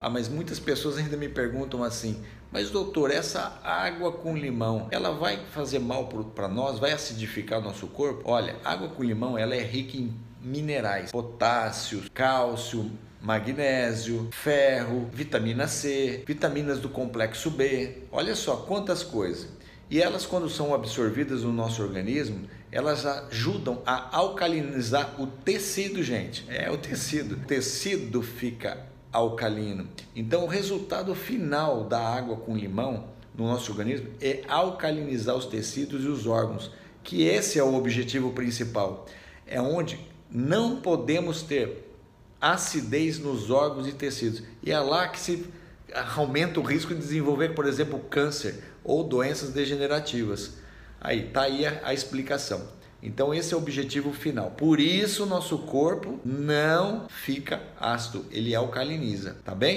Ah, mas muitas pessoas ainda me perguntam assim: mas doutor, essa água com limão, ela vai fazer mal para nós? Vai acidificar o nosso corpo? Olha, água com limão ela é rica em minerais, potássio, cálcio, magnésio, ferro, vitamina C, vitaminas do complexo B. Olha só quantas coisas. E elas, quando são absorvidas no nosso organismo, elas ajudam a alcalinizar o tecido, gente. É o tecido. O tecido fica alcalino. Então, o resultado final da água com limão no nosso organismo é alcalinizar os tecidos e os órgãos, que esse é o objetivo principal. É onde não podemos ter acidez nos órgãos e tecidos. E é lá que se aumenta o risco de desenvolver, por exemplo, câncer ou doenças degenerativas. Aí tá aí a, a explicação. Então esse é o objetivo final. Por isso nosso corpo não fica ácido, ele alcaliniza, tá bem?